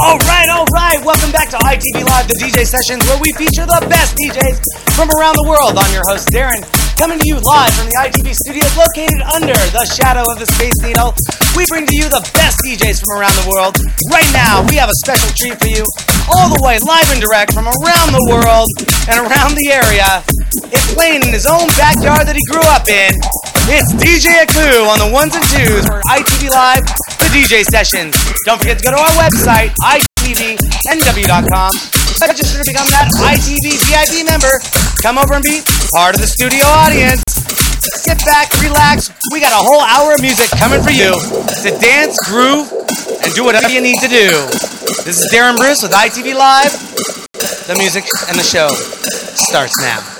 All right, all right. Welcome back to ITV Live, the DJ sessions where we feature the best DJs from around the world. I'm your host, Darren, coming to you live from the ITV studios located under the shadow of the Space Needle. We bring to you the best DJs from around the world. Right now, we have a special treat for you, all the way live and direct from around the world and around the area. It's playing in his own backyard that he grew up in. It's DJ Aku on the ones and twos for ITV Live, the DJ sessions. Don't forget to go to our website, itvnw.com. Register to become that ITV VIP member. Come over and be part of the studio audience. Sit back, relax. We got a whole hour of music coming for you to dance, groove, and do whatever you need to do. This is Darren Bruce with ITV Live. The music and the show starts now.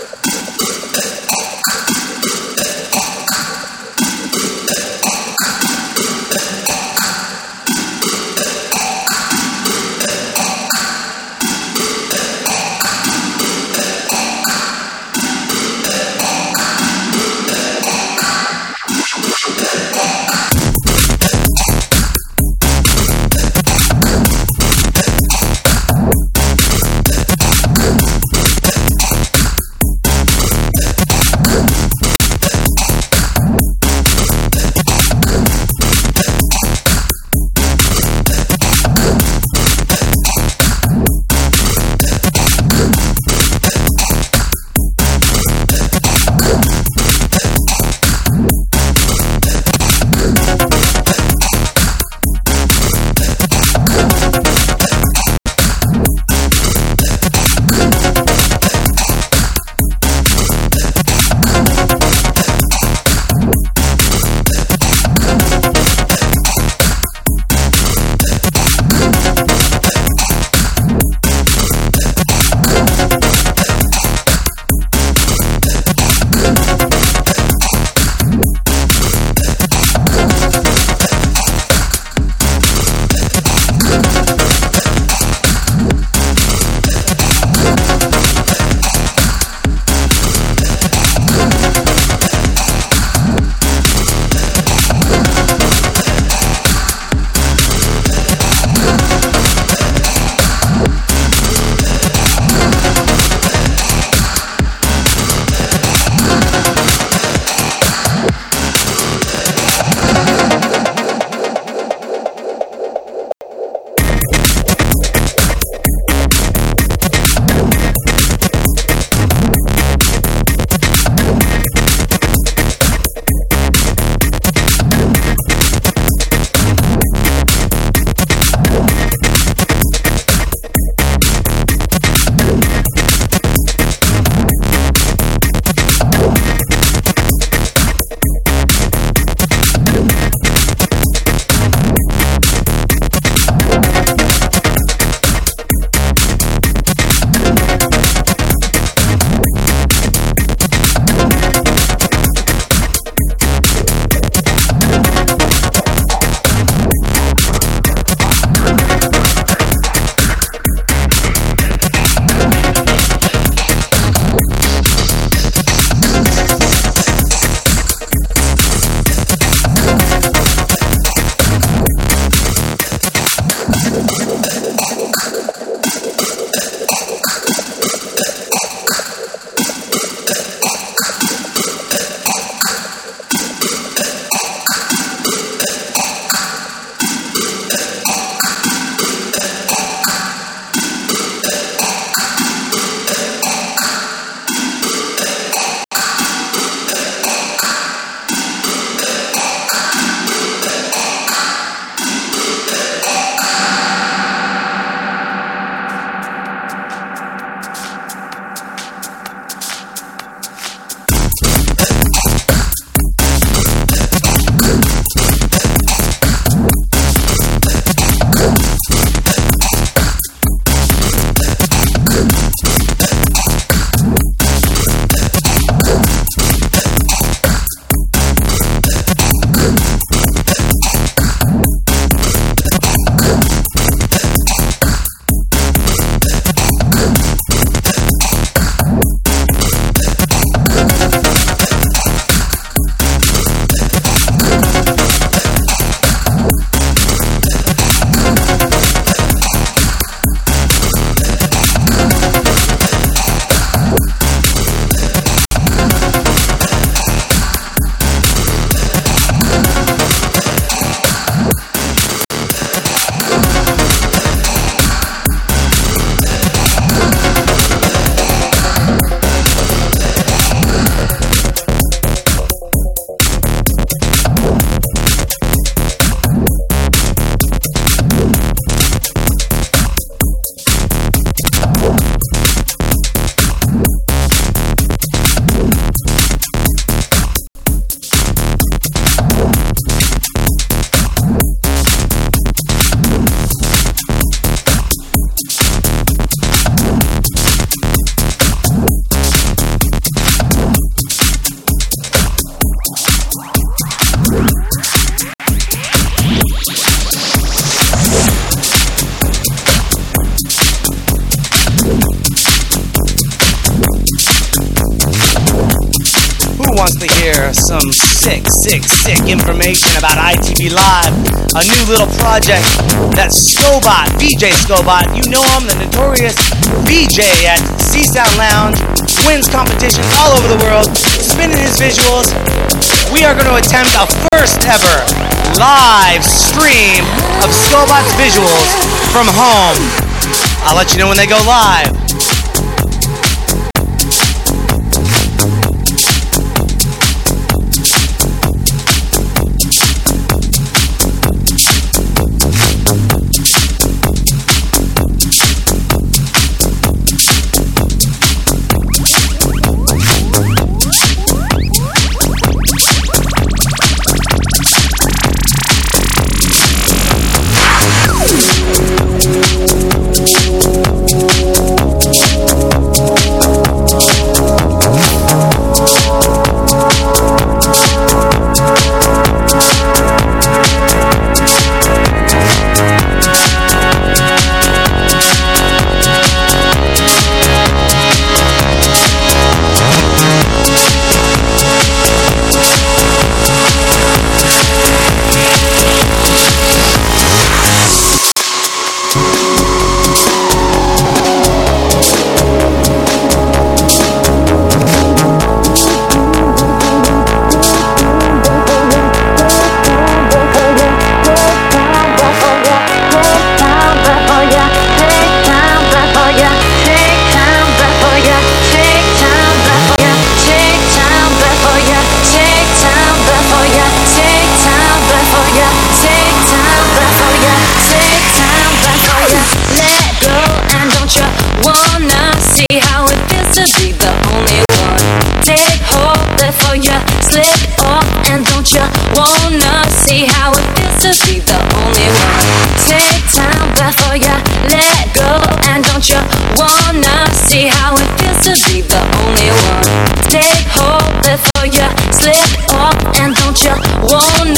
ITV Live, a new little project that Scobot, VJ Scobot, you know him, the notorious VJ at See Sound Lounge, wins competition all over the world, spinning his visuals. We are going to attempt a first ever live stream of Scobot's visuals from home. I'll let you know when they go live. take hold before you slip off, and don't you want?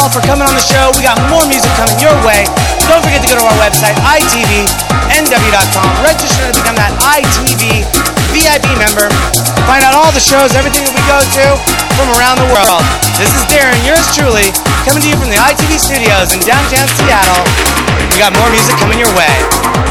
All for coming on the show. We got more music coming your way. Don't forget to go to our website, itvnw.com. Register to become that ITV VIP member. Find out all the shows, everything that we go to from around the world. This is Darren, yours truly, coming to you from the ITV studios in downtown Seattle. We got more music coming your way.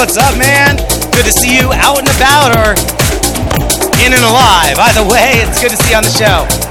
What's up, man? Good to see you out and about or in and alive. Either way, it's good to see you on the show.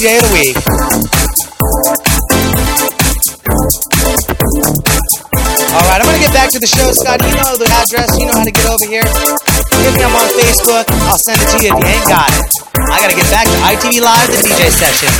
Day of the week. All right, I'm going to get back to the show, Scotty. You know the address. You know how to get over here. Hit me up on Facebook. I'll send it to you if you ain't got it. I got to get back to ITV Live, the DJ session.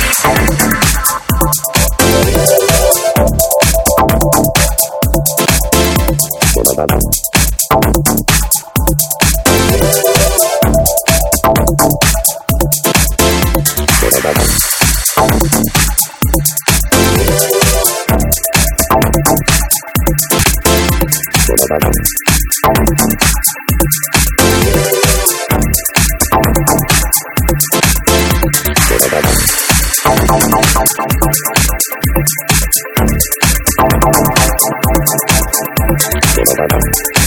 Thank you.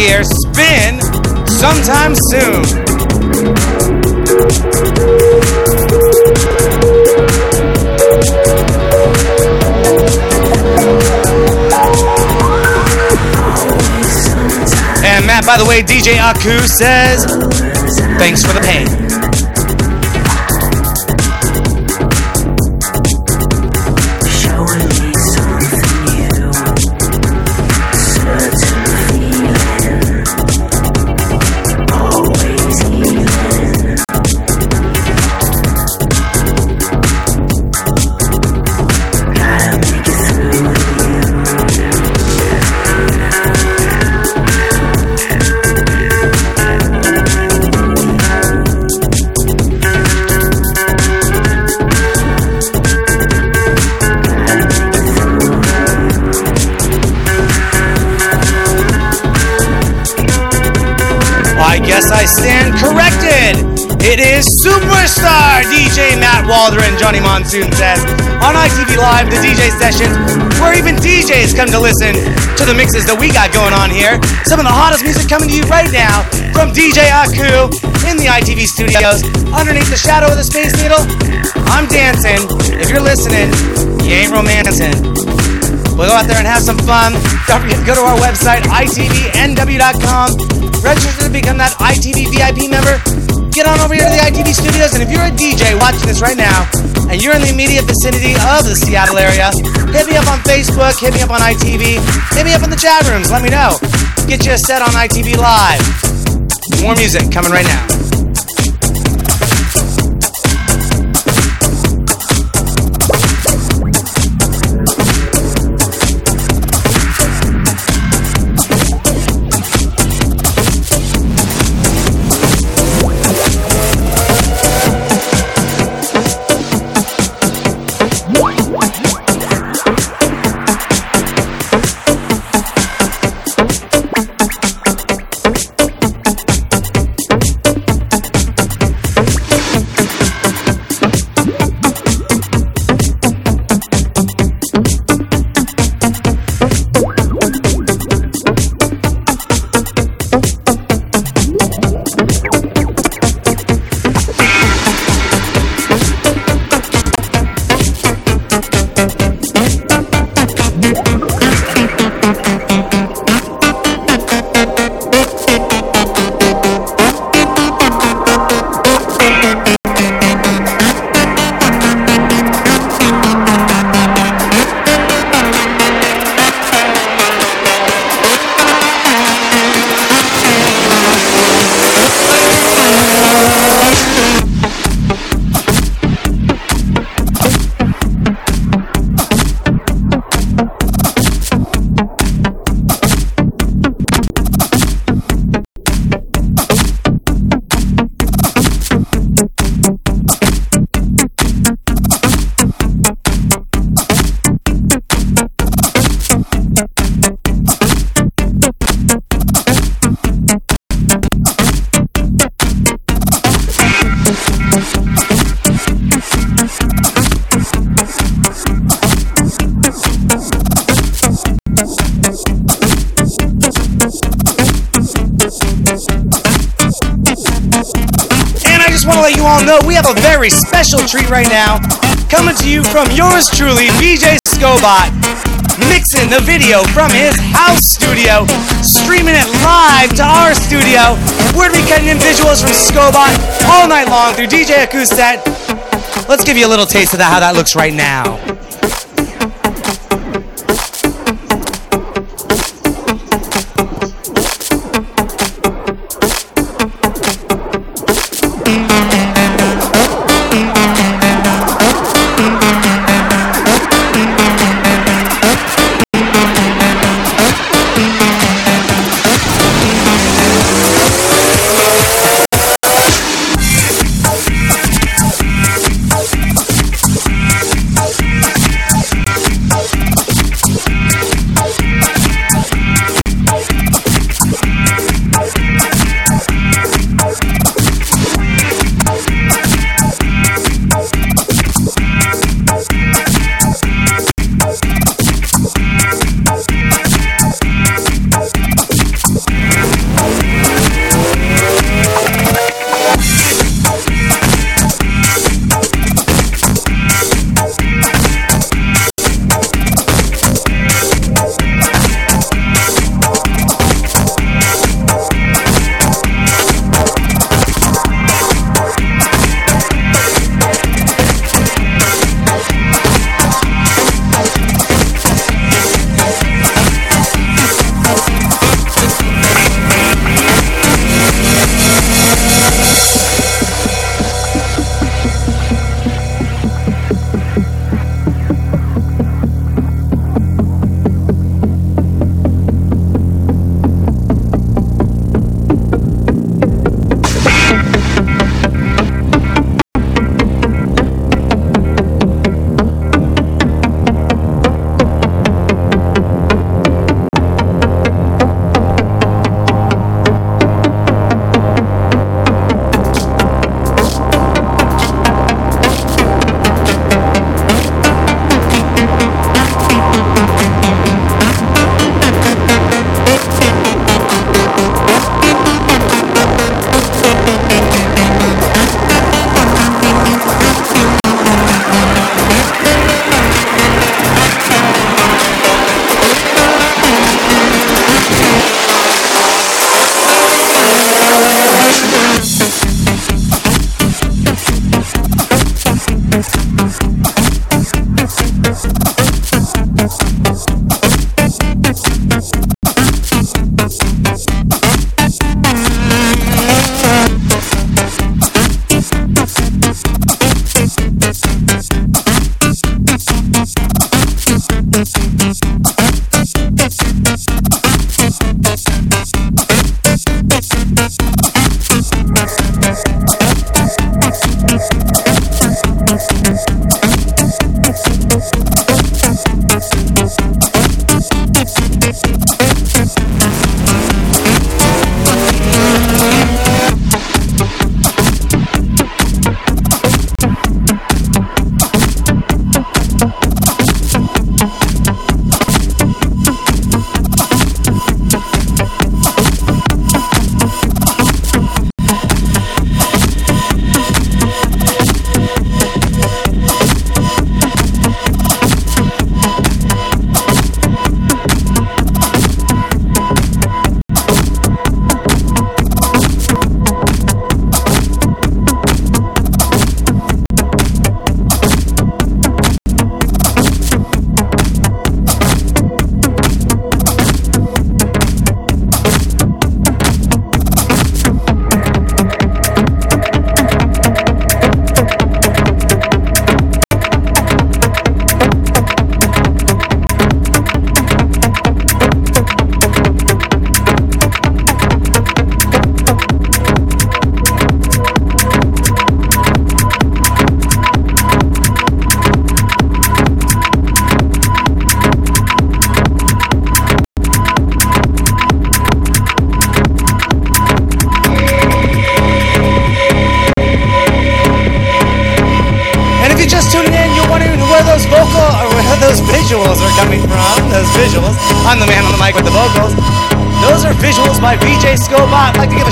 Over here. Spin sometime soon. And Matt, by the way, DJ Aku says, thanks for the pain. It is superstar DJ Matt Waldron, Johnny Monsoon says, on ITV Live, the DJ sessions, where even DJs come to listen to the mixes that we got going on here. Some of the hottest music coming to you right now from DJ Aku in the ITV studios, underneath the shadow of the Space Needle. I'm dancing. If you're listening, you ain't romancing. We'll go out there and have some fun. Don't forget to go to our website, itvnw.com Register to become that ITV VIP member. Get on over here to the ITV studios, and if you're a DJ watching this right now, and you're in the immediate vicinity of the Seattle area, hit me up on Facebook, hit me up on ITV, hit me up in the chat rooms, let me know. Get you a set on ITV Live. More music coming right now. Have a very special treat right now coming to you from yours truly, VJ Scobot, mixing the video from his house studio, streaming it live to our studio. We're going to be cutting in visuals from Scobot all night long through DJ Acoustet. Let's give you a little taste of that, how that looks right now.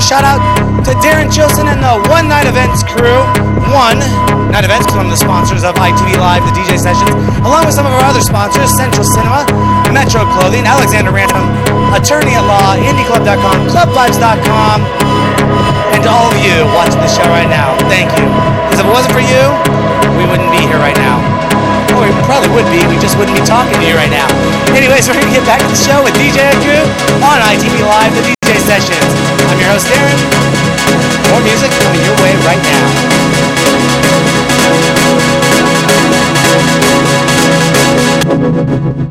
Shout out to Darren Chilson and the One Night Events crew. One Night Events, is one of the sponsors of ITV Live, the DJ sessions, along with some of our other sponsors Central Cinema, Metro Clothing, Alexander Random, Attorney at Law, IndieClub.com, ClubVibes.com, and to all of you watching the show right now, thank you. Because if it wasn't for you, wouldn't be here right now. Or we probably would be, we just wouldn't be talking to you right now. Anyways, we're going to get back to the show with DJ Drew on ITV Live, the DJ sessions. I'm your host, Darren. More music coming your way right now.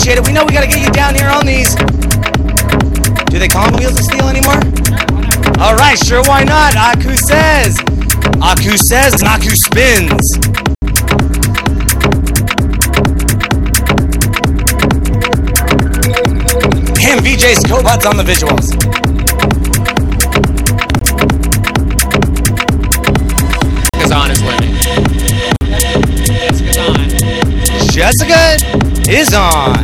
Appreciate it. We know we got to get you down here on these. Do they call them Wheels of Steel anymore? All right, sure, why not? Aku says. Aku says, and Aku spins. Him, VJ Scobots on the visuals. Kazan is winning. Kazan. Jessica is on.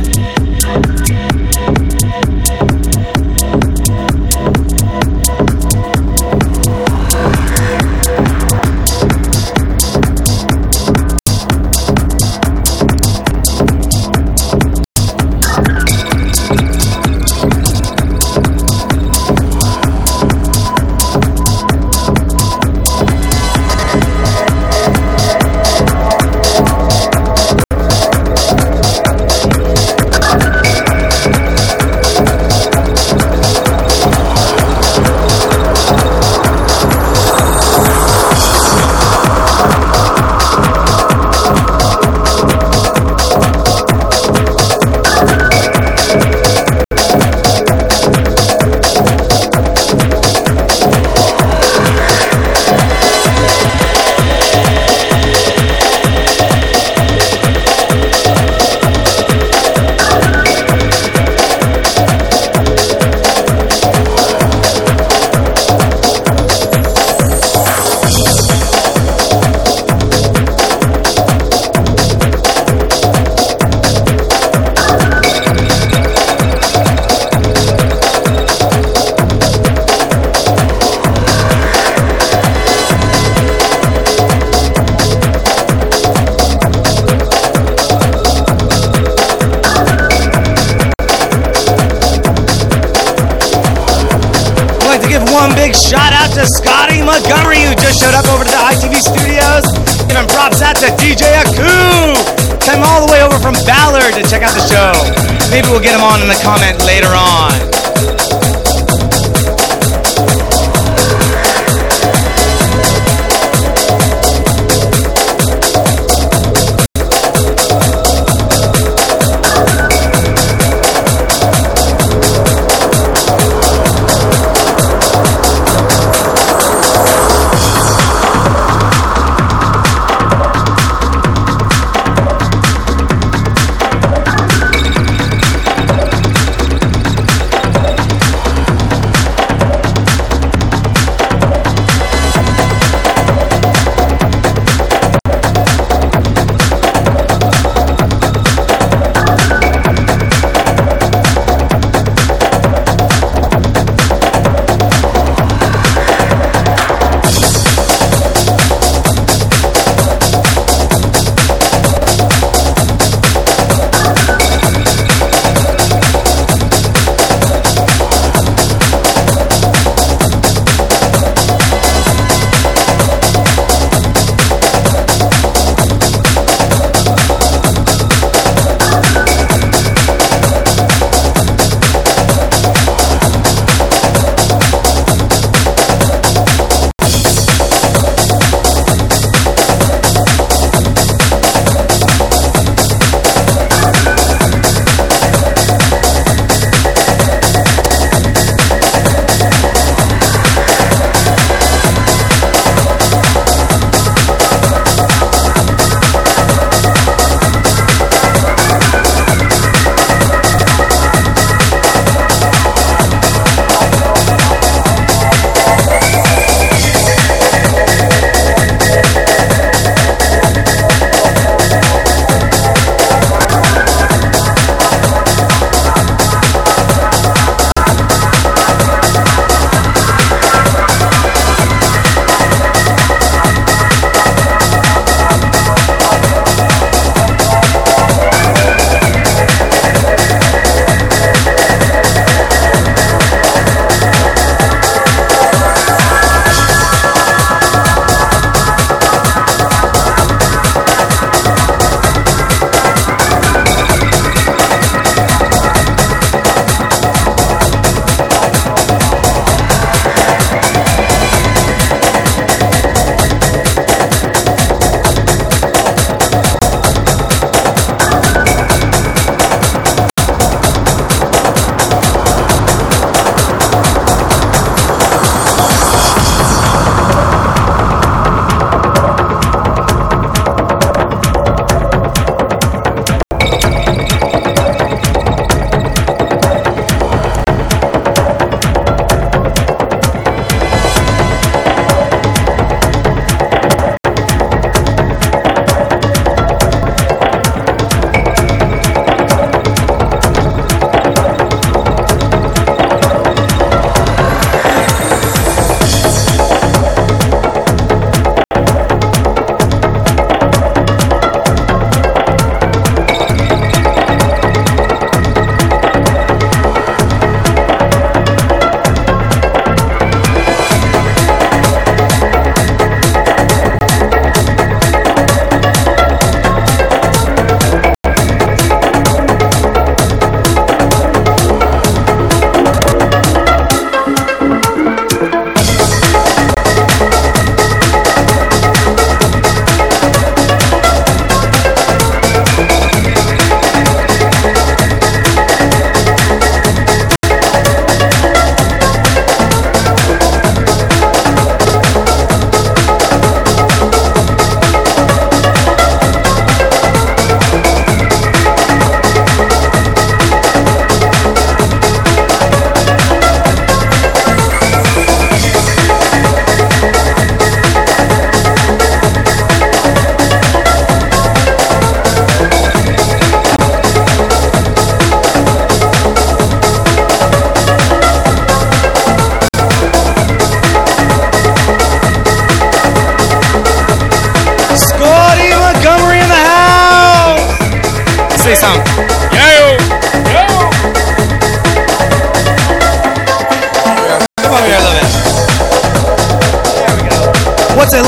Out the show. Maybe we'll get him on in the comment later on.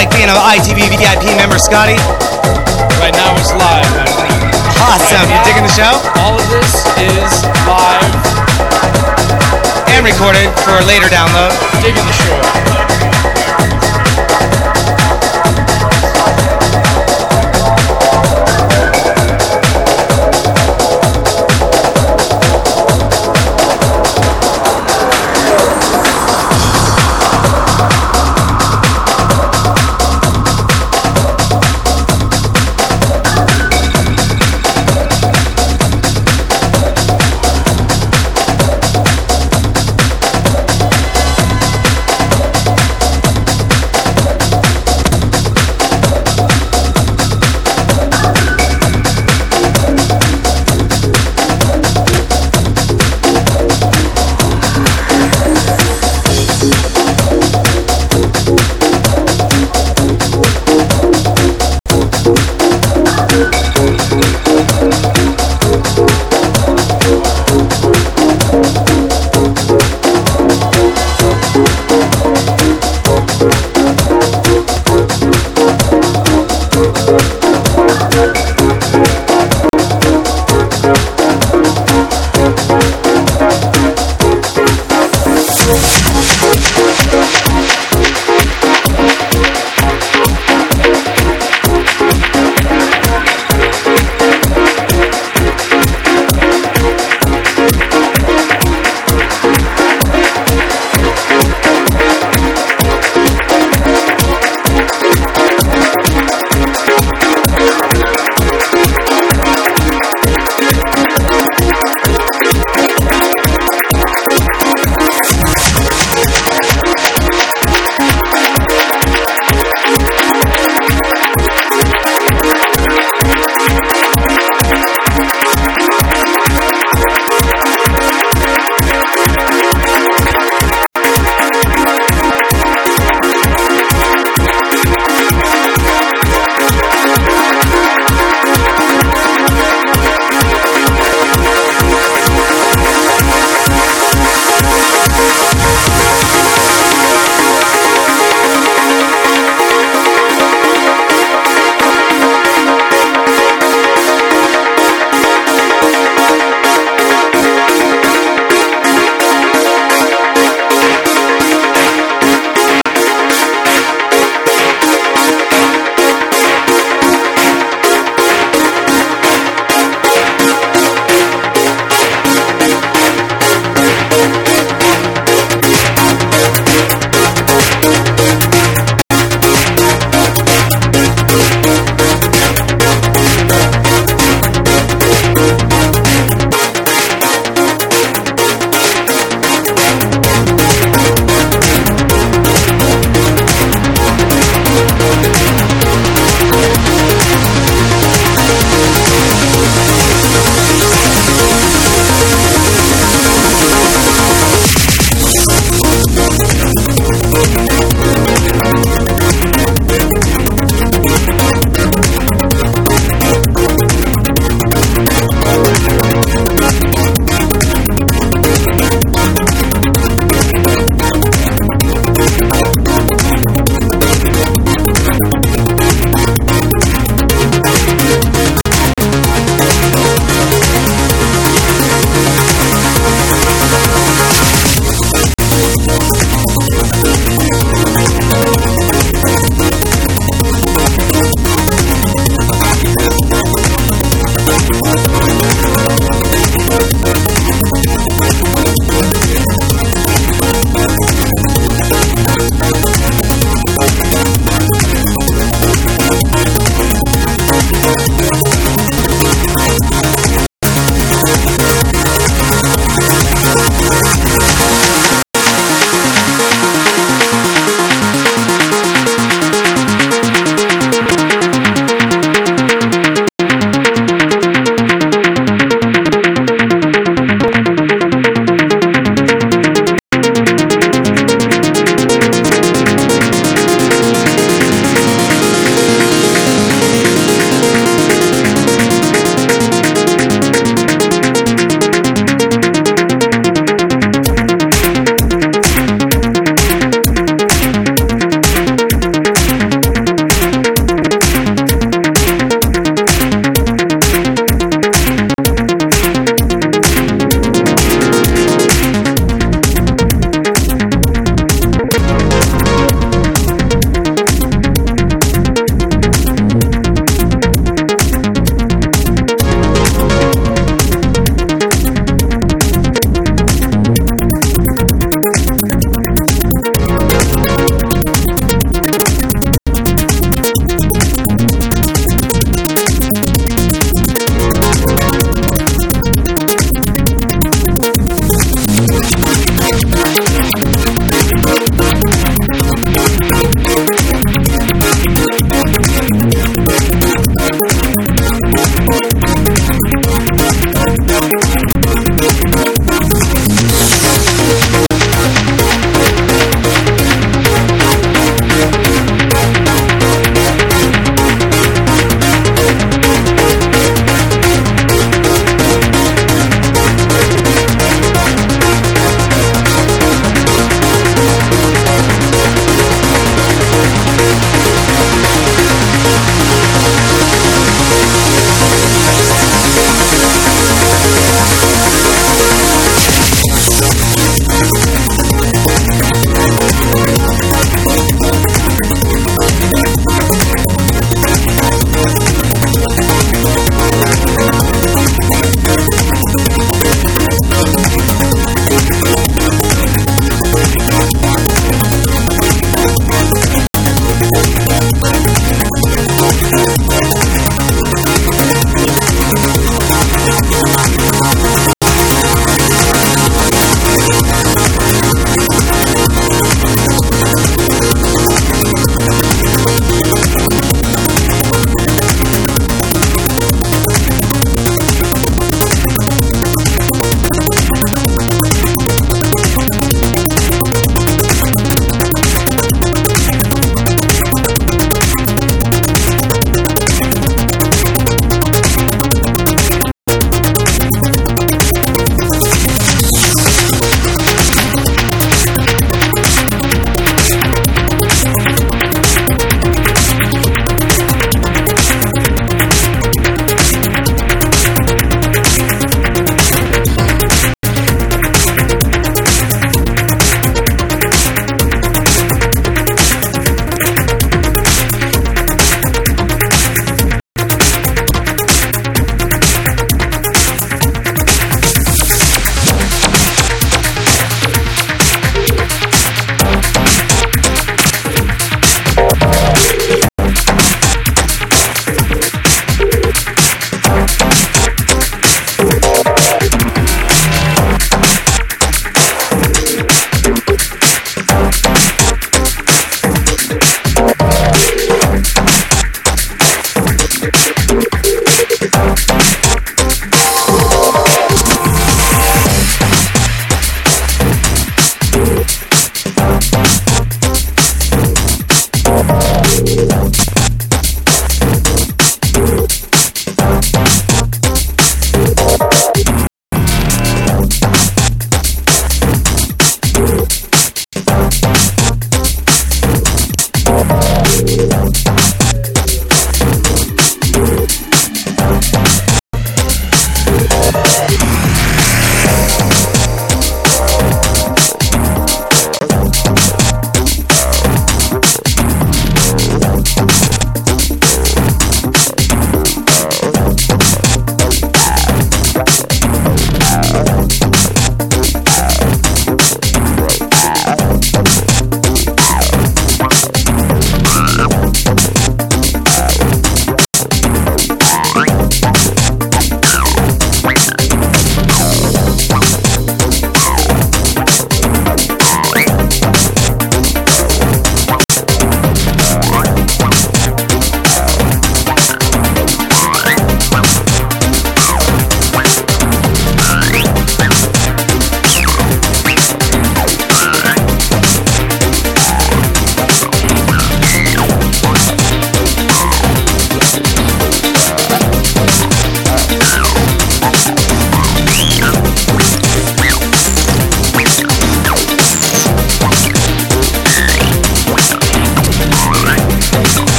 Like being an ITV VIP member, Scotty? Right now it's live, my friend. Awesome. You digging the show? All of this is live, And recorded for later download. digging the show.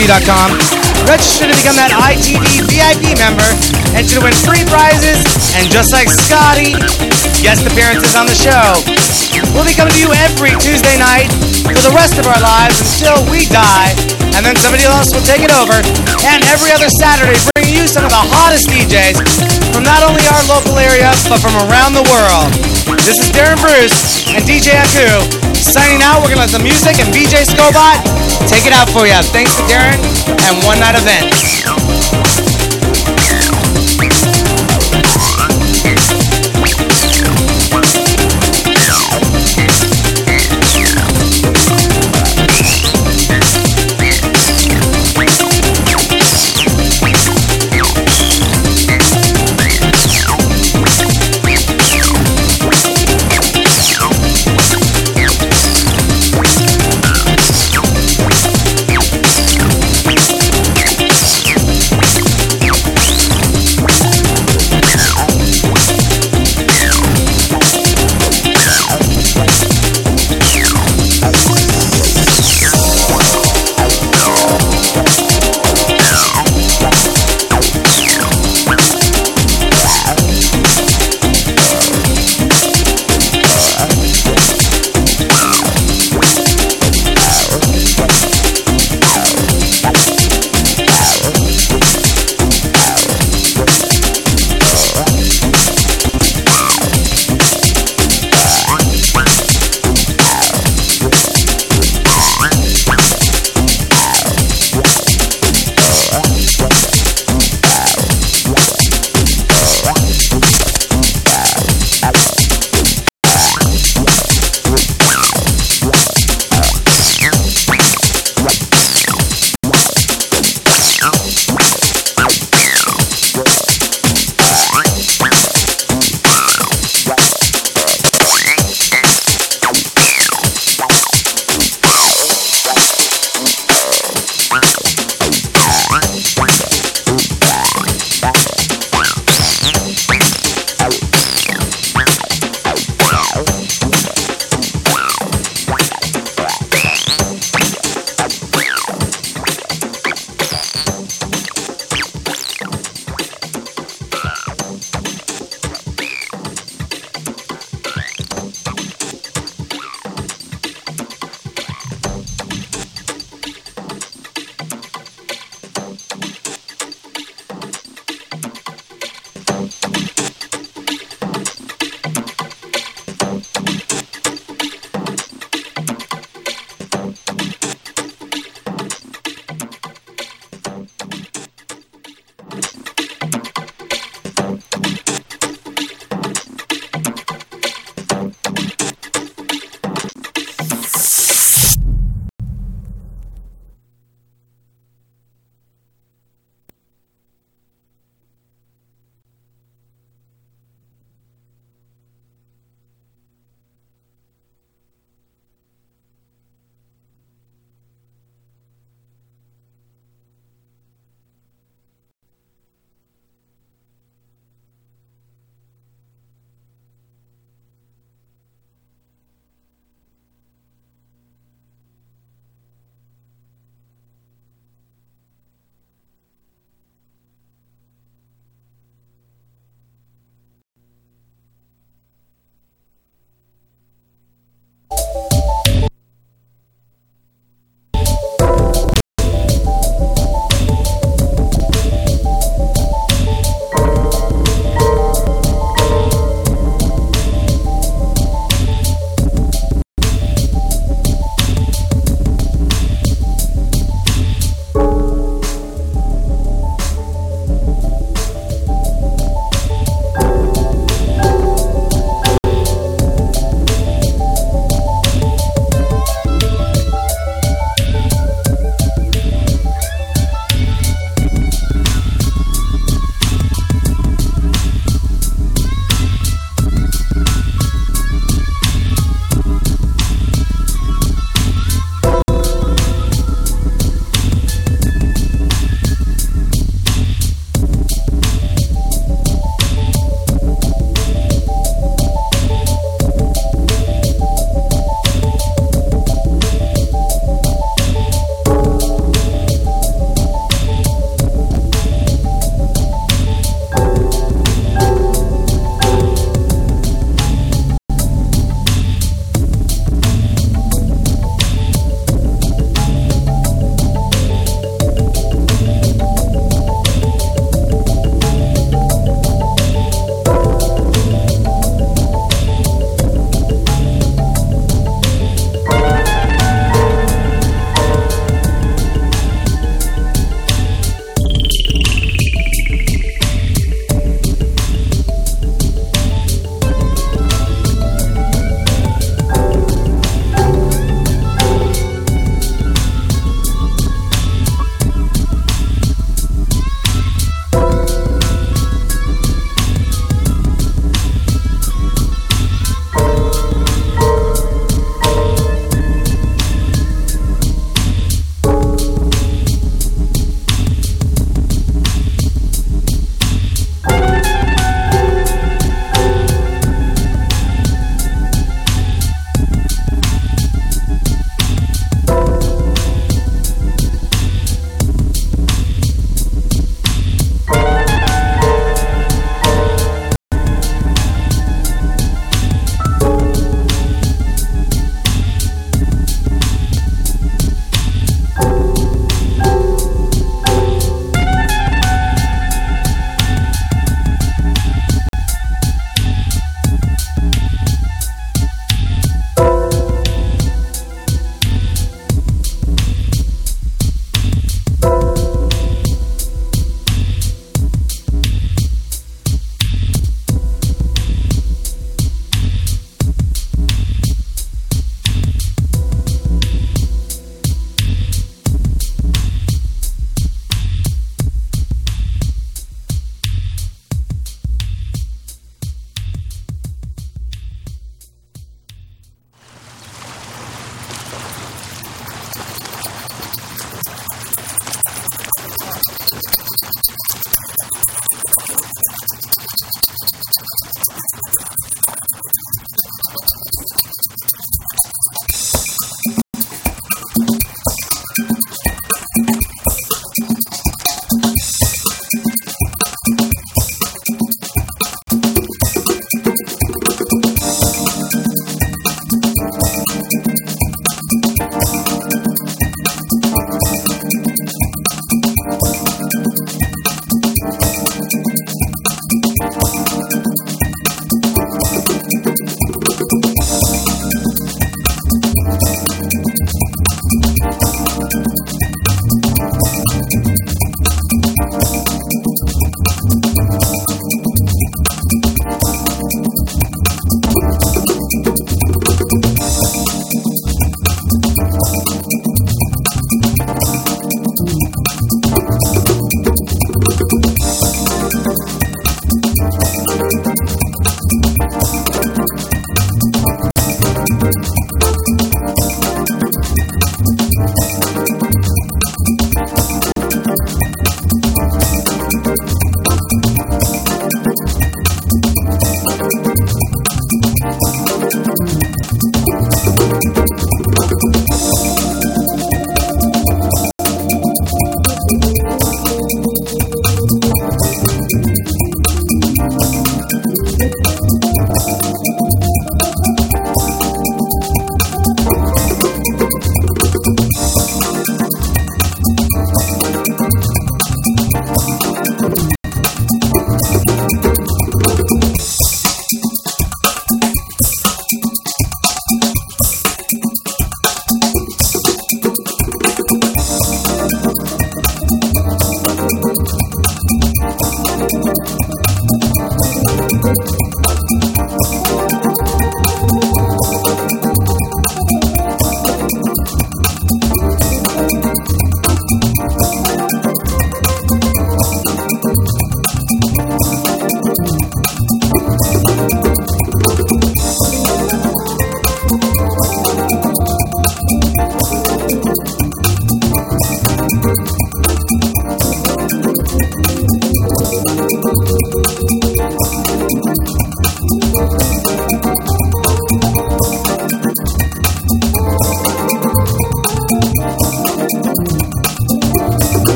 itvnw.com. Register to become that ITV VIP member. Enter to win free prizes. And just like Scotty, guest appearances on the show. We'll be coming to you every Tuesday night for the rest of our lives until we die. And then somebody else will take it over. And every other Saturday, bringing you some of the hottest DJs from not only our local area, but from around the world. This is Darren Bruce and DJ Aku signing out. We're going to let the music and VJ Scobot take it out for you. Thanks to Darren and One Night Events.